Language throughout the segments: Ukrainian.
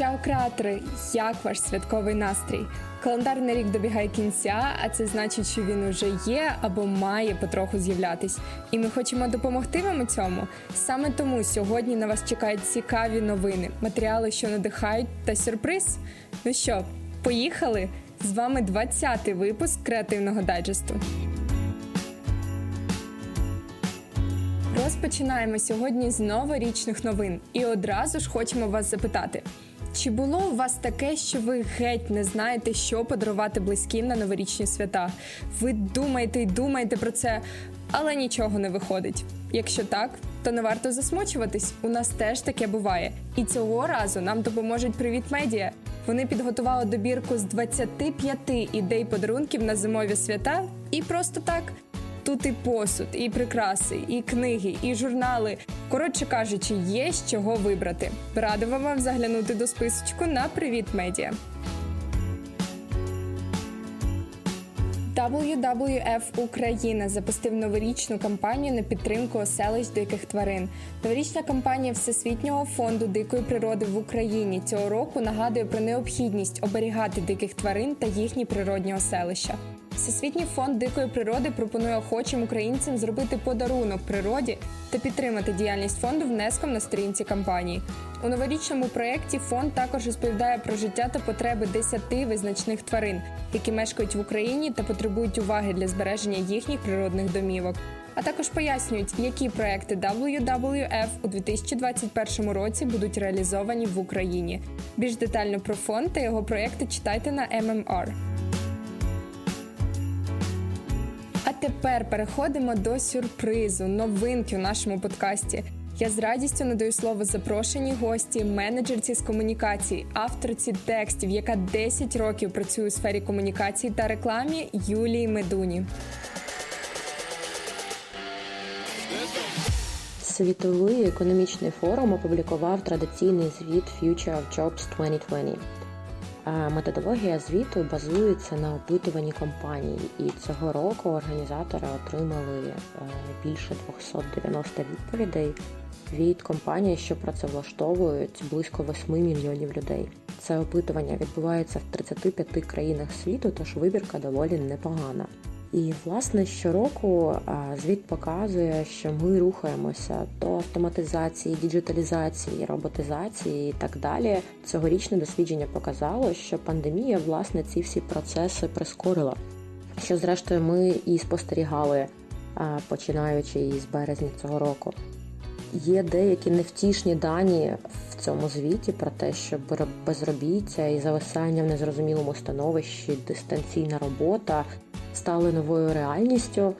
Чао, креатори! Як ваш святковий настрій? Календарний рік добігає кінця, а це значить, що він уже є або має потроху з'являтись. І ми хочемо допомогти вам у цьому. Саме тому сьогодні на вас чекають цікаві новини, матеріали, що надихають, та сюрприз. Ну що, поїхали? З вами 20-й випуск креативного дайджесту. Розпочинаємо сьогодні з новорічних новин і одразу ж хочемо вас запитати. Чи було у вас таке, що ви геть не знаєте, що подарувати близьким на новорічні свята? Ви думаєте й думаєте про це, але нічого не виходить. Якщо так, то не варто засмучуватись. У нас теж таке буває. І цього разу нам допоможуть Привіт Медіа. Вони підготували добірку з 25 ідей подарунків на зимові свята і просто так. Тут і посуд, і прикраси, і книги, і журнали. Коротше кажучи, є з чого вибрати. Радимо вам заглянути до списочку на Привіт Медіа. WWF Україна запустив новорічну кампанію на підтримку оселищ диких тварин. Новорічна кампанія Всесвітнього фонду дикої природи в Україні цього року нагадує про необхідність оберігати диких тварин та їхні природні оселища. Всесвітній фонд дикої природи пропонує охочим українцям зробити подарунок природі та підтримати діяльність фонду внеском на сторінці кампанії. У новорічному проєкті фонд також розповідає про життя та потреби десяти визначних тварин, які мешкають в Україні та потребують уваги для збереження їхніх природних домівок. А також пояснюють, які проекти WWF у 2021 році будуть реалізовані в Україні. Більш детально про фонд та його проекти читайте на MMR. А тепер переходимо до сюрпризу, новинки у нашому подкасті. Я з радістю надаю слово запрошеній гості, менеджерці з комунікації, авторці текстів, яка 10 років працює у сфері комунікації та рекламі Юлії Медуні. Світовий економічний форум опублікував традиційний звіт Future of Jobs 2020. Методологія звіту базується на опитуванні компаній, і цього року організатори отримали е, більше 290 відповідей від компаній, що працевлаштовують близько 8 мільйонів людей. Це опитування відбувається в 35 країнах світу, тож вибірка доволі непогана. І власне щороку звіт показує, що ми рухаємося до автоматизації, діджиталізації, роботизації і так далі. Цьогорічне дослідження показало, що пандемія власне ці всі процеси прискорила. Що, зрештою, ми і спостерігали, починаючи із березня цього року. Є деякі невтішні дані в цьому звіті про те, що безробіття і зависання в незрозумілому становищі, дистанційна робота стали новою реальністю,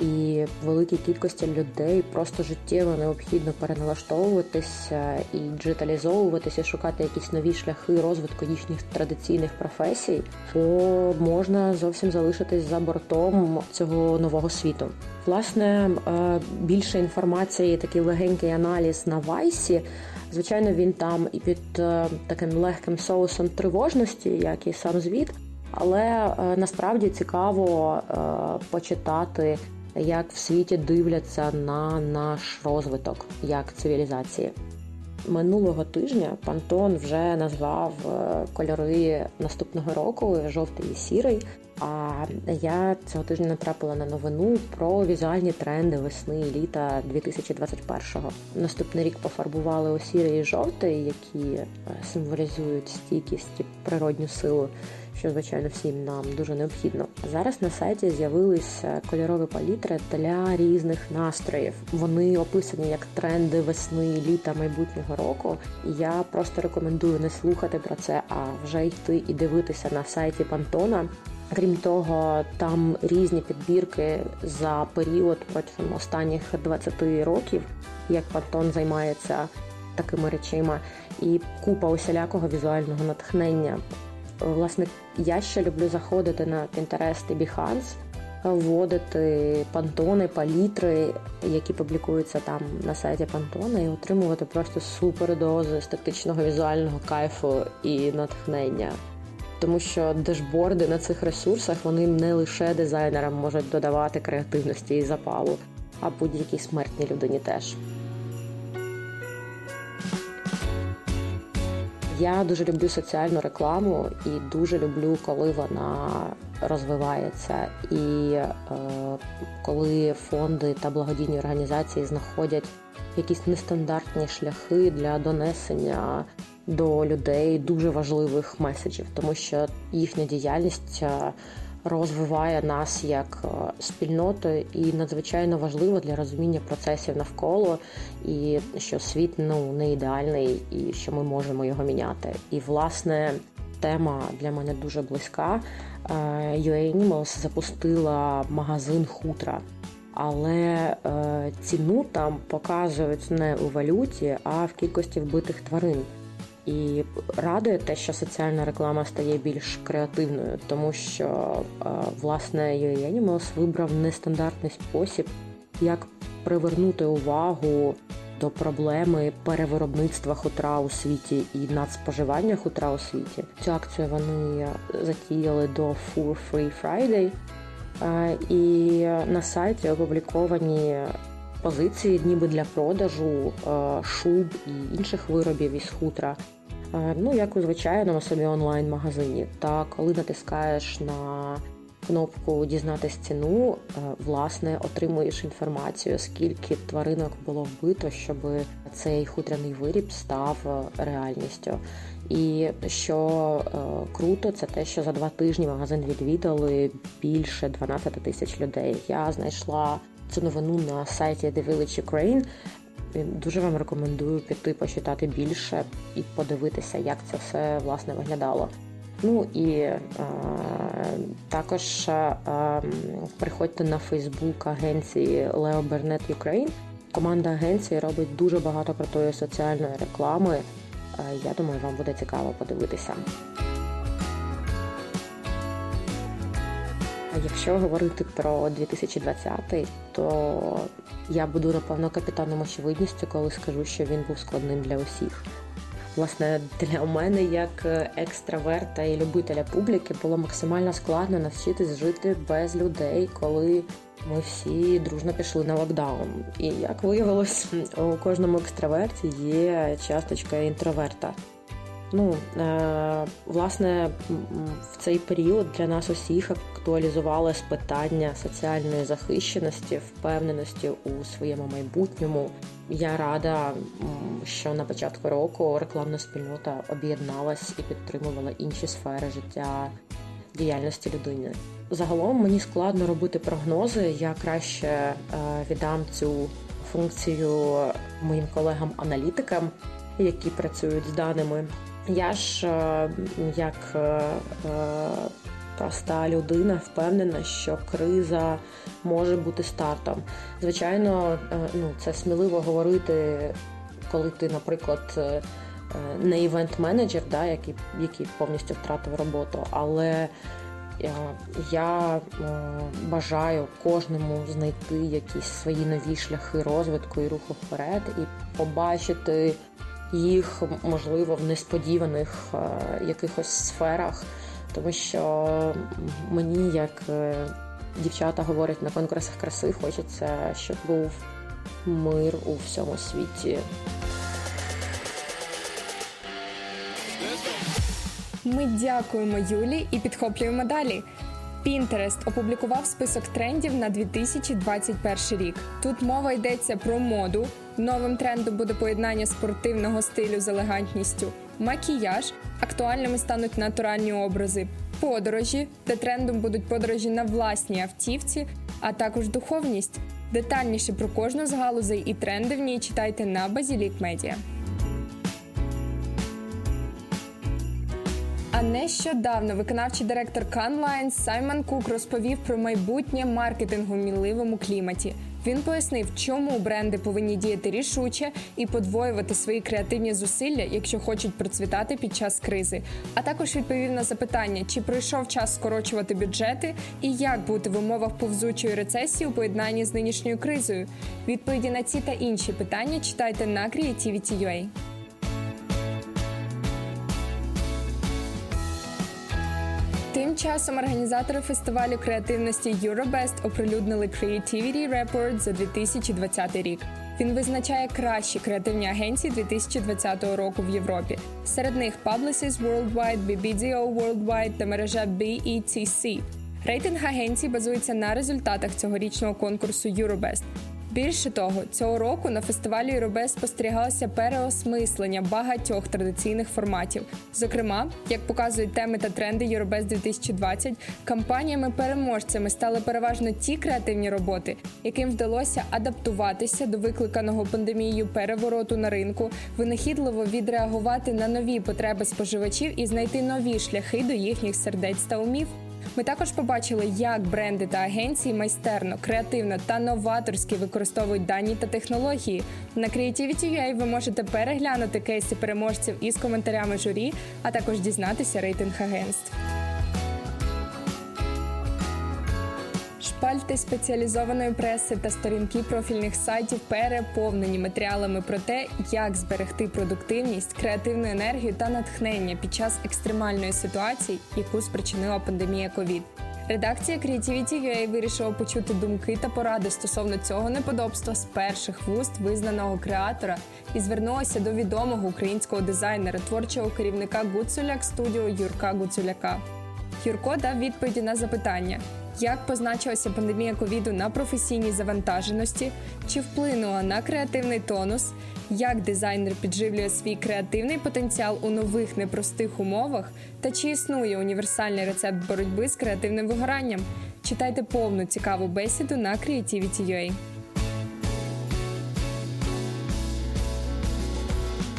і великій кількості людей просто життєво необхідно переналаштовуватися і джиталізовуватися, шукати якісь нові шляхи розвитку їхніх традиційних професій, бо можна зовсім залишитись за бортом цього нового світу. Власне, е, більше інформації, такий легенький аналіз на вайсі. Звичайно, він там і під е, таким легким соусом тривожності, як і сам звіт. Але е, насправді цікаво е, почитати, як в світі дивляться на наш розвиток як цивілізації. Минулого тижня Пантон вже назвав е, кольори наступного року жовтий і сірий. А я цього тижня натрапила на новину про візуальні тренди весни і літа 2021-го. Наступний рік пофарбували у сірий і жовтий, які символізують стійкість і природню силу що звичайно всім нам дуже необхідно. Зараз на сайті з'явилися кольорові палітри для різних настроїв. Вони описані як тренди весни, літа майбутнього року. Я просто рекомендую не слухати про це, а вже йти і дивитися на сайті Пантона. Крім того, там різні підбірки за період протягом останніх 20 років, як Пантон займається такими речима, і купа усілякого візуального натхнення. Власне, я ще люблю заходити на Pinterest і Behance, вводити пантони, палітри, які публікуються там на сайті Пантона, і отримувати просто супердози естетичного візуального кайфу і натхнення. Тому що дешборди на цих ресурсах вони не лише дизайнерам можуть додавати креативності і запалу, а будь-якій смертній людині теж. Я дуже люблю соціальну рекламу і дуже люблю, коли вона розвивається, і е, коли фонди та благодійні організації знаходять якісь нестандартні шляхи для донесення до людей дуже важливих меседжів, тому що їхня діяльність е, розвиває нас як е, спільноту і надзвичайно важливо для розуміння процесів навколо, і що світ ну не ідеальний, і що ми можемо його міняти. І власне тема для мене дуже близька. Е, UA Animals запустила магазин хутра. Але е, ціну там показують не у валюті, а в кількості вбитих тварин. І радує те, що соціальна реклама стає більш креативною, тому що е, власне Animals вибрав нестандартний спосіб, як привернути увагу до проблеми перевиробництва хутра у світі і надспоживання хутра у світі. Цю акцію вони затіяли до Fur Free Friday, е, і на сайті опубліковані позиції, ніби для продажу е, шуб і інших виробів із хутра. Е, ну, як у звичайному собі онлайн-магазині. Та коли натискаєш на кнопку Дізнатись ціну, е, власне, отримуєш інформацію, скільки тваринок було вбито, щоб цей хутряний виріб став реальністю. І що е, круто, це те, що за два тижні магазин відвідали більше 12 тисяч людей. Я знайшла цю новину на сайті The Village Ukraine. Дуже вам рекомендую піти почитати більше і подивитися, як це все власне виглядало. Ну і е, також е, приходьте на Фейсбук агенції Leo Burnett Ukraine. Команда агенції робить дуже багато крутої соціальної реклами. Е, я думаю, вам буде цікаво подивитися. Якщо говорити про 2020, то я буду напевно капітаном очевидністю, коли скажу, що він був складним для усіх. Власне, для мене, як екстраверта і любителя публіки, було максимально складно навчитись жити без людей, коли ми всі дружно пішли на локдаун. І як виявилось, у кожному екстраверті є часточка інтроверта. Ну, е, власне, в цей період для нас усіх актуалізувалось питання соціальної захищеності, впевненості у своєму майбутньому. Я рада, що на початку року рекламна спільнота об'єдналась і підтримувала інші сфери життя діяльності людини. Загалом мені складно робити прогнози. Я краще е, віддам цю функцію моїм колегам-аналітикам, які працюють з даними. Я ж е, як е, проста людина впевнена, що криза може бути стартом. Звичайно, ну це сміливо говорити, коли ти, наприклад, не івент-менеджер, да, який, який повністю втратив роботу, але я бажаю кожному знайти якісь свої нові шляхи розвитку і руху вперед, і побачити їх можливо в несподіваних якихось сферах, тому що мені, як е, дівчата говорять на конкурсах краси, хочеться, щоб був мир у всьому світі. Ми дякуємо Юлі і підхоплюємо далі. Pinterest опублікував список трендів на 2021 рік. Тут мова йдеться про моду. Новим трендом буде поєднання спортивного стилю з елегантністю, макіяж. Актуальними стануть натуральні образи, подорожі, де трендом будуть подорожі на власній автівці, а також духовність. Детальніше про кожну з галузей і тренди в ній читайте на Базілік Медіа. А нещодавно виконавчий директор Canlines Саймон Кук розповів про майбутнє маркетингу в мінливому кліматі. Він пояснив, чому бренди повинні діяти рішуче і подвоювати свої креативні зусилля, якщо хочуть процвітати під час кризи. А також відповів на запитання, чи пройшов час скорочувати бюджети і як бути в умовах повзучої рецесії у поєднанні з нинішньою кризою. Відповіді на ці та інші питання читайте на Creativity.ua. часом організатори фестивалю креативності Eurobest оприлюднили Creativity Report за 2020 рік. Він визначає кращі креативні агенції 2020 року в Європі. Серед них Publicis Worldwide, BBDO Worldwide та мережа BETC. Рейтинг агенцій базується на результатах цьогорічного конкурсу Eurobest. Більше того, цього року на фестивалі Єробес спостерігалося переосмислення багатьох традиційних форматів. Зокрема, як показують теми та тренди Єробес 2020, кампаніями-переможцями стали переважно ті креативні роботи, яким вдалося адаптуватися до викликаного пандемією перевороту на ринку, винахідливо відреагувати на нові потреби споживачів і знайти нові шляхи до їхніх сердець та умів. Ми також побачили, як бренди та агенції майстерно, креативно та новаторськи використовують дані та технології. На Creativity.ua ви можете переглянути кейси переможців із коментарями журі, а також дізнатися рейтинг агентств. Шпальти спеціалізованої преси та сторінки профільних сайтів переповнені матеріалами про те, як зберегти продуктивність, креативну енергію та натхнення під час екстремальної ситуації, яку спричинила пандемія ковід. Редакція Creativity.ua вирішила почути думки та поради стосовно цього неподобства з перших вуст визнаного креатора і звернулася до відомого українського дизайнера, творчого керівника Гуцуляк студіо Юрка Гуцуляка. Юрко дав відповіді на запитання, як позначилася пандемія ковіду на професійній завантаженості, чи вплинула на креативний тонус, як дизайнер підживлює свій креативний потенціал у нових непростих умовах, та чи існує універсальний рецепт боротьби з креативним вигоранням. Читайте повну цікаву бесіду на Creativity.ua.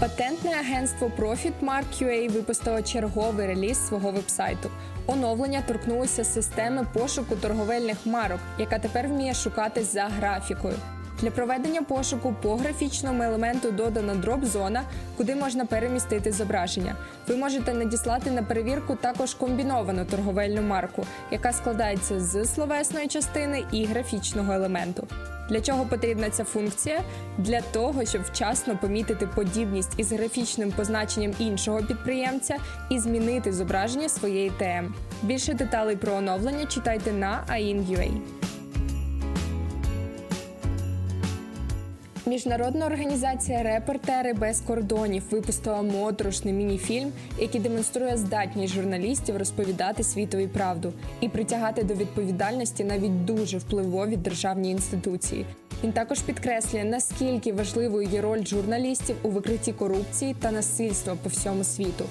Патентне агентство ProfitMark UA випустило черговий реліз свого вебсайту. Оновлення торкнулося системи пошуку торговельних марок, яка тепер вміє шукати за графікою. Для проведення пошуку по графічному елементу додана дроп-зона, куди можна перемістити зображення. Ви можете надіслати на перевірку також комбіновану торговельну марку, яка складається з словесної частини і графічного елементу. Для чого потрібна ця функція? Для того, щоб вчасно помітити подібність із графічним позначенням іншого підприємця і змінити зображення своєї ТМ. Більше деталей про оновлення читайте на AIN.ua. Міжнародна організація Репортери без кордонів випустила моторошний міні-фільм, який демонструє здатність журналістів розповідати світові правду і притягати до відповідальності навіть дуже впливові державні інституції. Він також підкреслює, наскільки важливою є роль журналістів у викритті корупції та насильства по всьому світу.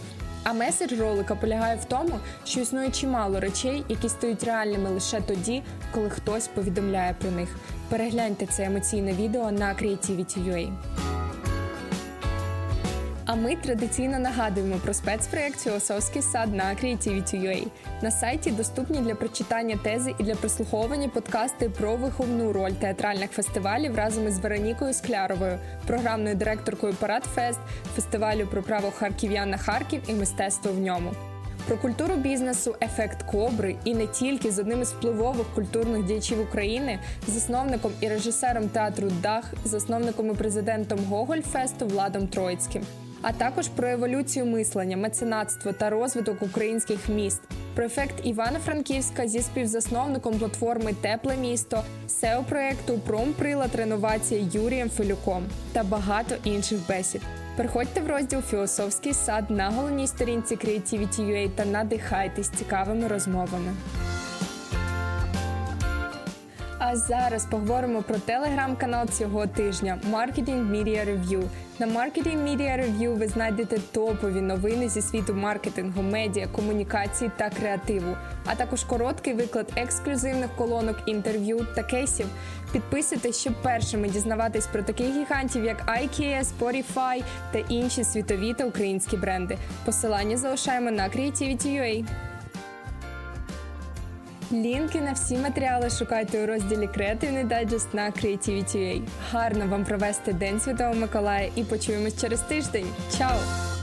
А меседж ролика полягає в тому, що існує чимало речей, які стають реальними лише тоді, коли хтось повідомляє про них. Перегляньте це емоційне відео на Creativity.ua. А ми традиційно нагадуємо про спецпроєкт «Філософський сад на Creativity.ua. На сайті доступні для прочитання тези і для прослуховування подкасти про виховну роль театральних фестивалів разом із Веронікою Скляровою, програмною директоркою Парад Фест, фестивалю про право харків'ян на Харків і мистецтво в ньому. Про культуру бізнесу, ефект кобри і не тільки з одним із впливових культурних діячів України, засновником і режисером театру Дах, засновником і президентом Гоголь Фесту Владом Троїцьким а також про еволюцію мислення, меценатство та розвиток українських міст, про ефект Івано-Франківська зі співзасновником платформи Тепле місто, сео проекту Промприлад реновація Юрієм Фелюком та багато інших бесід. Переходьте в розділ Філософський сад на головній сторінці Creativity.ua та надихайтесь цікавими розмовами. Зараз поговоримо про телеграм-канал цього тижня Marketing Media Review. На Marketing Media Review ви знайдете топові новини зі світу маркетингу, медіа, комунікації та креативу, а також короткий виклад ексклюзивних колонок, інтерв'ю та кейсів. Підписуйтесь, щоб першими дізнаватись про таких гігантів, як IKEA, Spotify та інші світові та українські бренди. Посилання залишаємо на Creativity.ua. Лінки на всі матеріали шукайте у розділі Креативний дайджест на Creativity.ua. Гарно вам провести День Святого Миколая і почуємось через тиждень. Чао!